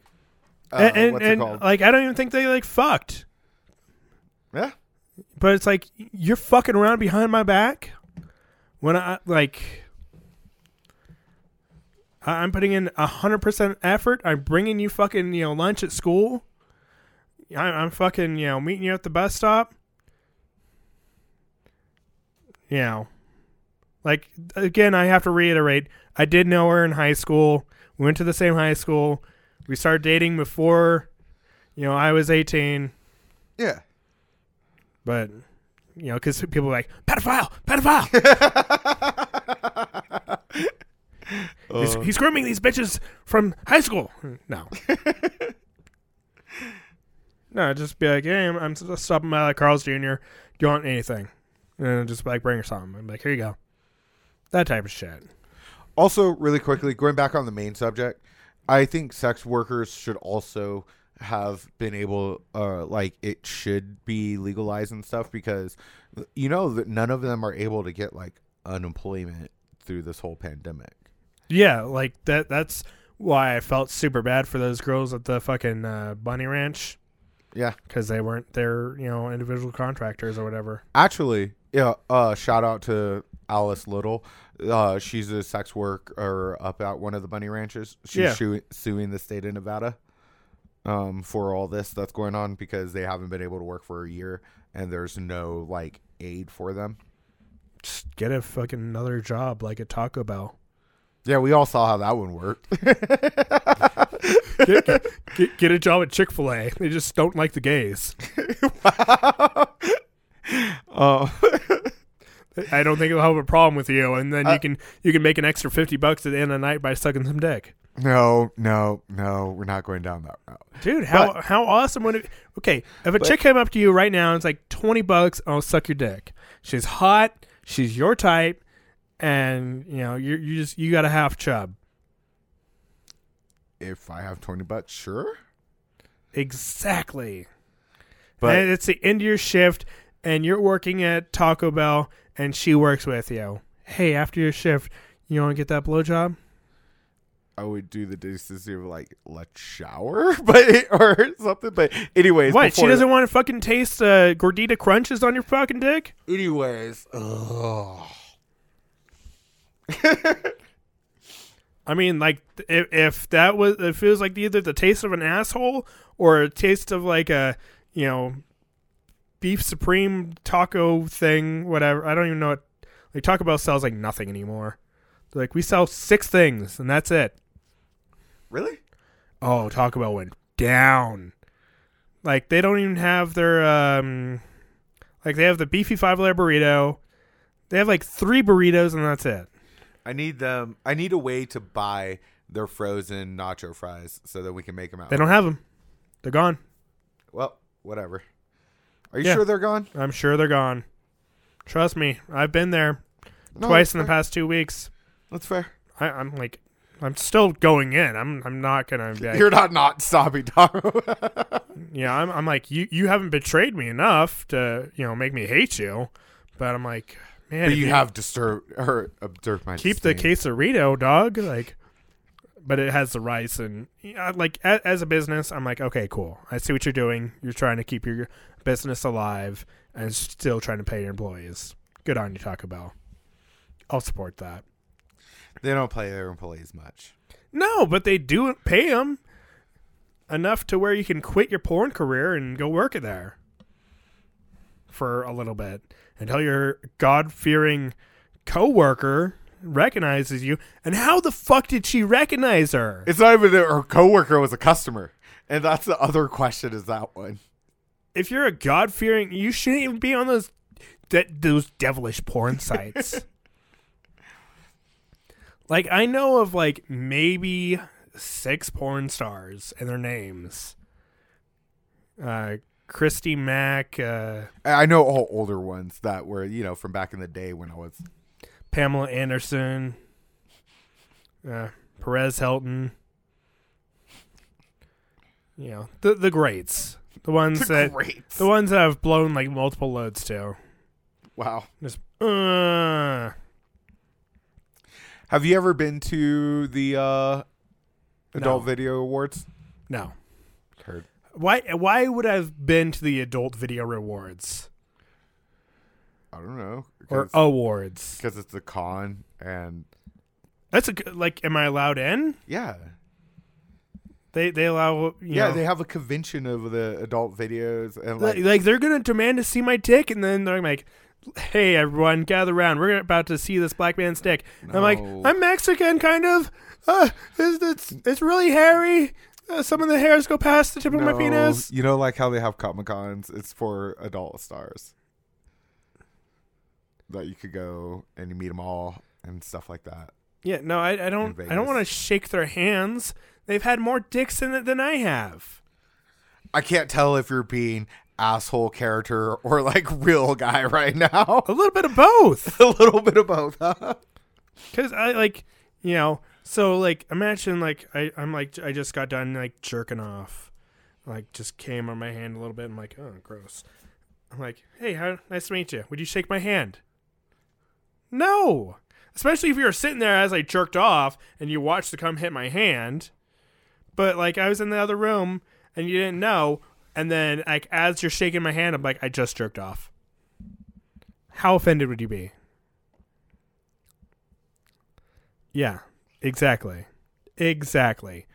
uh, and and, what's and it called? like I don't even think they like fucked. yeah. But it's like you're fucking around behind my back when I like I- I'm putting in a hundred percent effort. I'm bringing you fucking you know lunch at school. I- I'm fucking you know meeting you at the bus stop. You know, like again, I have to reiterate. I did know her in high school. We went to the same high school. We started dating before, you know, I was 18. Yeah. but you know, because people are like pedophile, pedophile. he's, Uh, he's grooming these bitches from high school. No. no, just be like, hey, I'm, I'm stopping by like Carl's Jr. Do you want anything? And just like bring her something. I'm like, here you go. That type of shit. Also, really quickly, going back on the main subject, I think sex workers should also have been able, uh, like it should be legalized and stuff because you know that none of them are able to get like unemployment through this whole pandemic. Yeah, like that. That's why I felt super bad for those girls at the fucking uh, bunny ranch Yeah, because they weren't their, you know, individual contractors or whatever. actually, yeah. Uh, shout out to Alice Little. Uh, she's a sex worker up at one of the bunny ranches. She's Yeah. shu- suing the state of Nevada um, for all this that's going on because they haven't been able to work for a year and there's no like aid for them. Just get a fucking another job like a Taco Bell. Yeah, we all saw how that one worked. Get, get, get a job at Chick Fil A. They just don't like the gays. uh, I don't think they'll have a problem with you, and then Uh, you can you can make an extra fifty bucks at the end of the night by sucking some dick. no, no, no, we're not going down that route. Dude, how how awesome would it? Okay, if a But- chick came up to you right now and it's like twenty bucks, I'll suck your dick. She's hot, she's your type, and you know you you just you got a half chub. If I have 20 bucks, sure. Exactly. But and it's the end of your shift, and you're working at Taco Bell, and she works with you. Hey, after your shift, you want to get that blowjob? I would do the decency of like, let's shower, but or something. But anyways, What? She doesn't want to fucking taste uh, gordita crunches on your fucking dick? Anyways, ugh. I mean, like, if, if that was, if it was like either the taste of an asshole or a taste of like a, you know, beef supreme taco thing, whatever. I don't even know what. Like Taco Bell sells like nothing anymore. They're like we sell six things and that's it. really? Oh, Taco Bell went down. Like they don't even have their um, like they have the beefy five layer burrito. They have like three burritos and that's it. I need them. I need a way to buy their frozen nacho fries so that we can make them out. They don't have them. They're gone. Well, whatever. Are you Yeah. sure they're gone? I'm sure they're gone. Trust me, I've been there No, twice in the fair. past two weeks. That's fair. I, I'm like, I'm still going in. I'm I'm not gonna be. Like, You're not not stopping, Taro. yeah, I'm I'm like you. You haven't betrayed me enough to you know make me hate you, but I'm like, man, but if you have disturbed or observed my keep the disdain. quesarito, dog. Like, but it has the rice and like as, as a business, I'm like, okay, cool. I see what you're doing. You're trying to keep your business alive and still trying to pay your employees. Good on you, Taco Bell. I'll support that. They don't pay their employees much. No, but they do pay them enough to where you can quit your porn career and go work it there for a little bit until your God fearing coworker recognizes you. And how the fuck did she recognize her? It's not even that her coworker was a customer, and that's the other question. Is that one? If you're a God fearing, you shouldn't even be on those de- those devilish porn sites. like I know of like maybe six porn stars and their names. Uh, Christy Mack, uh, I know all older ones that were you know from back in the day when I was. Pamela Anderson, uh, Paris Hilton. You know the the greats, the ones that Great. the ones that I've blown like multiple loads to. Wow. Just uh, Have you ever been to the uh, Adult No. Video Awards? no. Heard. Why why would I have been to the adult video Awards? I don't know. Or awards Because it's a con and That's a good- like. Am I allowed in? yeah. They they allow you Yeah, know, they have a convention of the adult videos and like, like they're gonna demand to see my dick, and then they're like, "Hey, everyone, gather around. We're about to see this black man's dick." And I'm like, "I'm Mexican, kind of. Uh, it's, it's it's really hairy. Uh, some of the hairs go past the tip of my penis. You know, like how they have Comic Cons. It's for adult stars. That you could go and you meet them all and stuff like that. Yeah, no, I, I don't. I don't want to shake their hands. They've had more dicks in it than I have. I can't tell if you're being asshole character or like real guy right now. A little bit of both. A little bit of both. Huh? Cause I like, you know, so like imagine like I I'm like I just got done like jerking off, like just came on my hand a little bit. I'm like, oh, gross. I'm like, hey, how nice to meet you. Would you shake my hand? No, especially if you were sitting there as I jerked off and you watched the cum hit my hand. But like I was in the other room and you didn't know, and then like as you're shaking my hand, I'm like, I just jerked off. How offended would you be? Yeah, exactly. Exactly.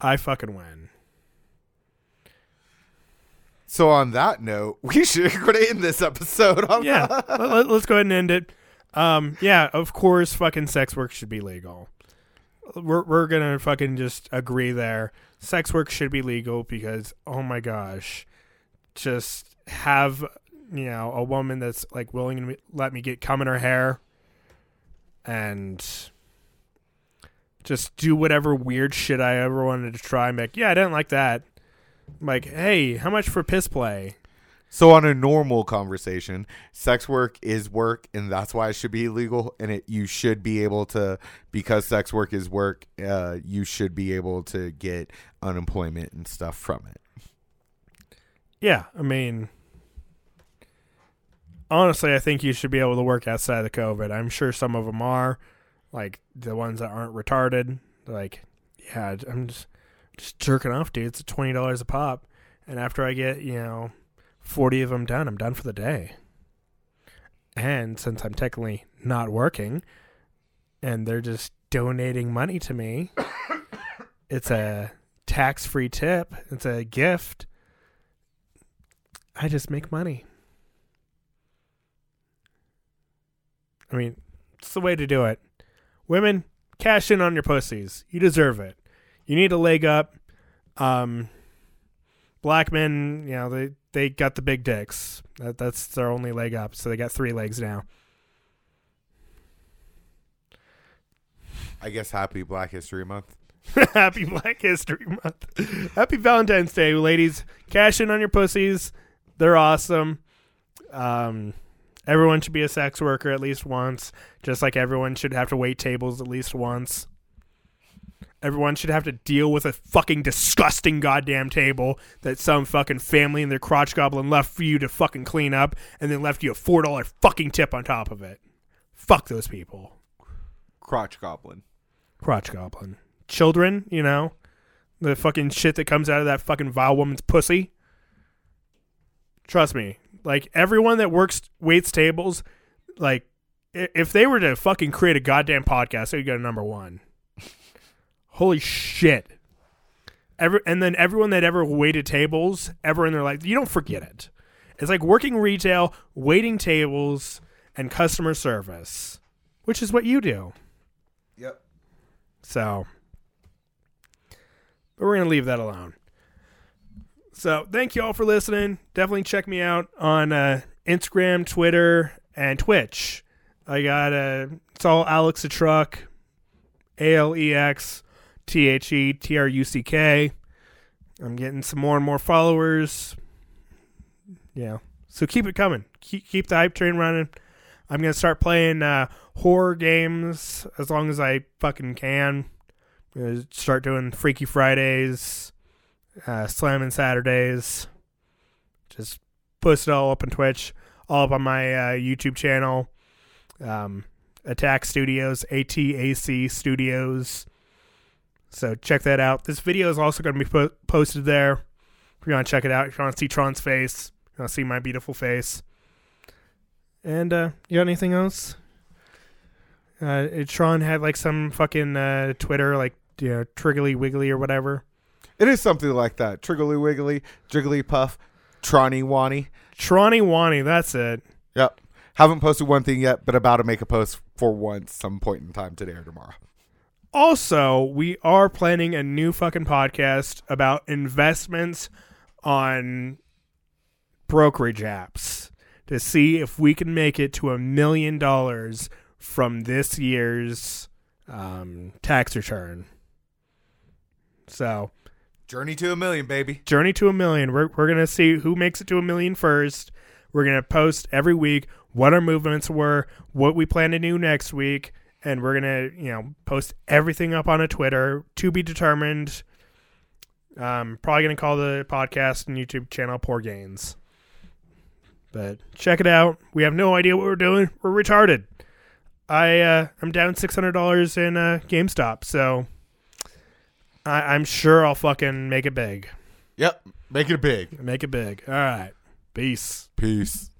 I fucking win. So on that note, we should end this episode. Yeah, let, us go ahead and end it. Um, yeah, of course, fucking sex work should be legal. We're we're gonna fucking just agree there. Sex work should be legal because oh my gosh, just have you know a woman that's like willing to let me get cum in her hair, and just do whatever weird shit I ever wanted to try. I'm like, yeah, I didn't like that. I'm like, hey, how much for piss play? So on a normal conversation, sex work is work, and that's why it should be illegal. And it you should be able to because sex work is work. Uh, you should be able to get unemployment and stuff from it. Yeah, I mean, honestly, I think you should be able to work outside of COVID. I'm sure some of them are, like the ones that aren't retarded. Like, yeah, I'm just just jerking off, dude. It's twenty dollars a pop, and after I get you know forty of them done, I'm done for the day. And since I'm technically not working, and they're just donating money to me, it's a tax-free tip. It's a gift. I just make money. I mean, it's the way to do it. Women, cash in on your pussies. You deserve it. You need a leg up. Um, black men, you know, they they got the big dicks. That, that's their only leg up. So they got three legs now. I guess Happy Black History Month. Happy Black History Month. Happy Valentine's Day, ladies. Cash in on your pussies. They're awesome. Um, everyone should be a sex worker at least once, just like everyone should have to wait tables at least once. Everyone should have to deal with a fucking disgusting goddamn table that some fucking family and their crotch goblin left for you to fucking clean up and then left you a four dollar fucking tip on top of it. Fuck those people. Crotch Goblin. crotch goblin. Children, you know, the fucking shit that comes out of that fucking vile woman's pussy. Trust me, like everyone that works waits tables, like if they were to fucking create a goddamn podcast, they would go to number one. Holy shit! Every and then everyone that ever waited tables ever in their life, you don't forget it. It's like working retail, waiting tables, and customer service, which is what you do. Yep. So, but we're going to leave that alone. So, thank you all for listening. Definitely check me out on uh, Instagram, Twitter, and Twitch. I got uh, it's all Alex a Truck, A L E X T H E T R U C K. I'm getting some more and more followers. Yeah. So keep it coming. Keep, keep the hype train running. I'm going to start playing uh, horror games as long as I fucking can. I'm gonna start doing Freaky Fridays, uh, Slamming Saturdays. Just post it all up on Twitch, all up on my uh, YouTube channel. Um, Attack Studios, ATAC Studios. So check that out. This video is also going to be po- posted there. If you want to check it out, if you want to see Tron's face, you want to see my beautiful face. And uh, you got anything else? Uh, Tron had like some fucking uh, Twitter, like you know, Triggly Wiggly or whatever. It is something like that. Triggly Wiggly, Jiggly Puff, Tronny Wani. Tronny Wani, that's it. Yep. Haven't posted one thing yet, but about to make a post for once some point in time today or tomorrow. Also, we are planning a new fucking podcast about investments on brokerage apps to see if we can make it to a million dollars from this year's um, tax return. So, Journey to a million, baby. journey to a million. We're we're gonna see who makes it to a million first. We're gonna post every week what our movements were, what we plan to do next week, and we're gonna you know post everything up on a Twitter to be determined. Um, probably gonna call the podcast and YouTube channel Poor Gains. But check it out. We have no idea what we're doing. We're retarded. I uh, I'm down six hundred dollars in uh, GameStop, so I, I'm sure I'll fucking make it big. Yep. Make it big. Make it big. All right. Peace. Peace.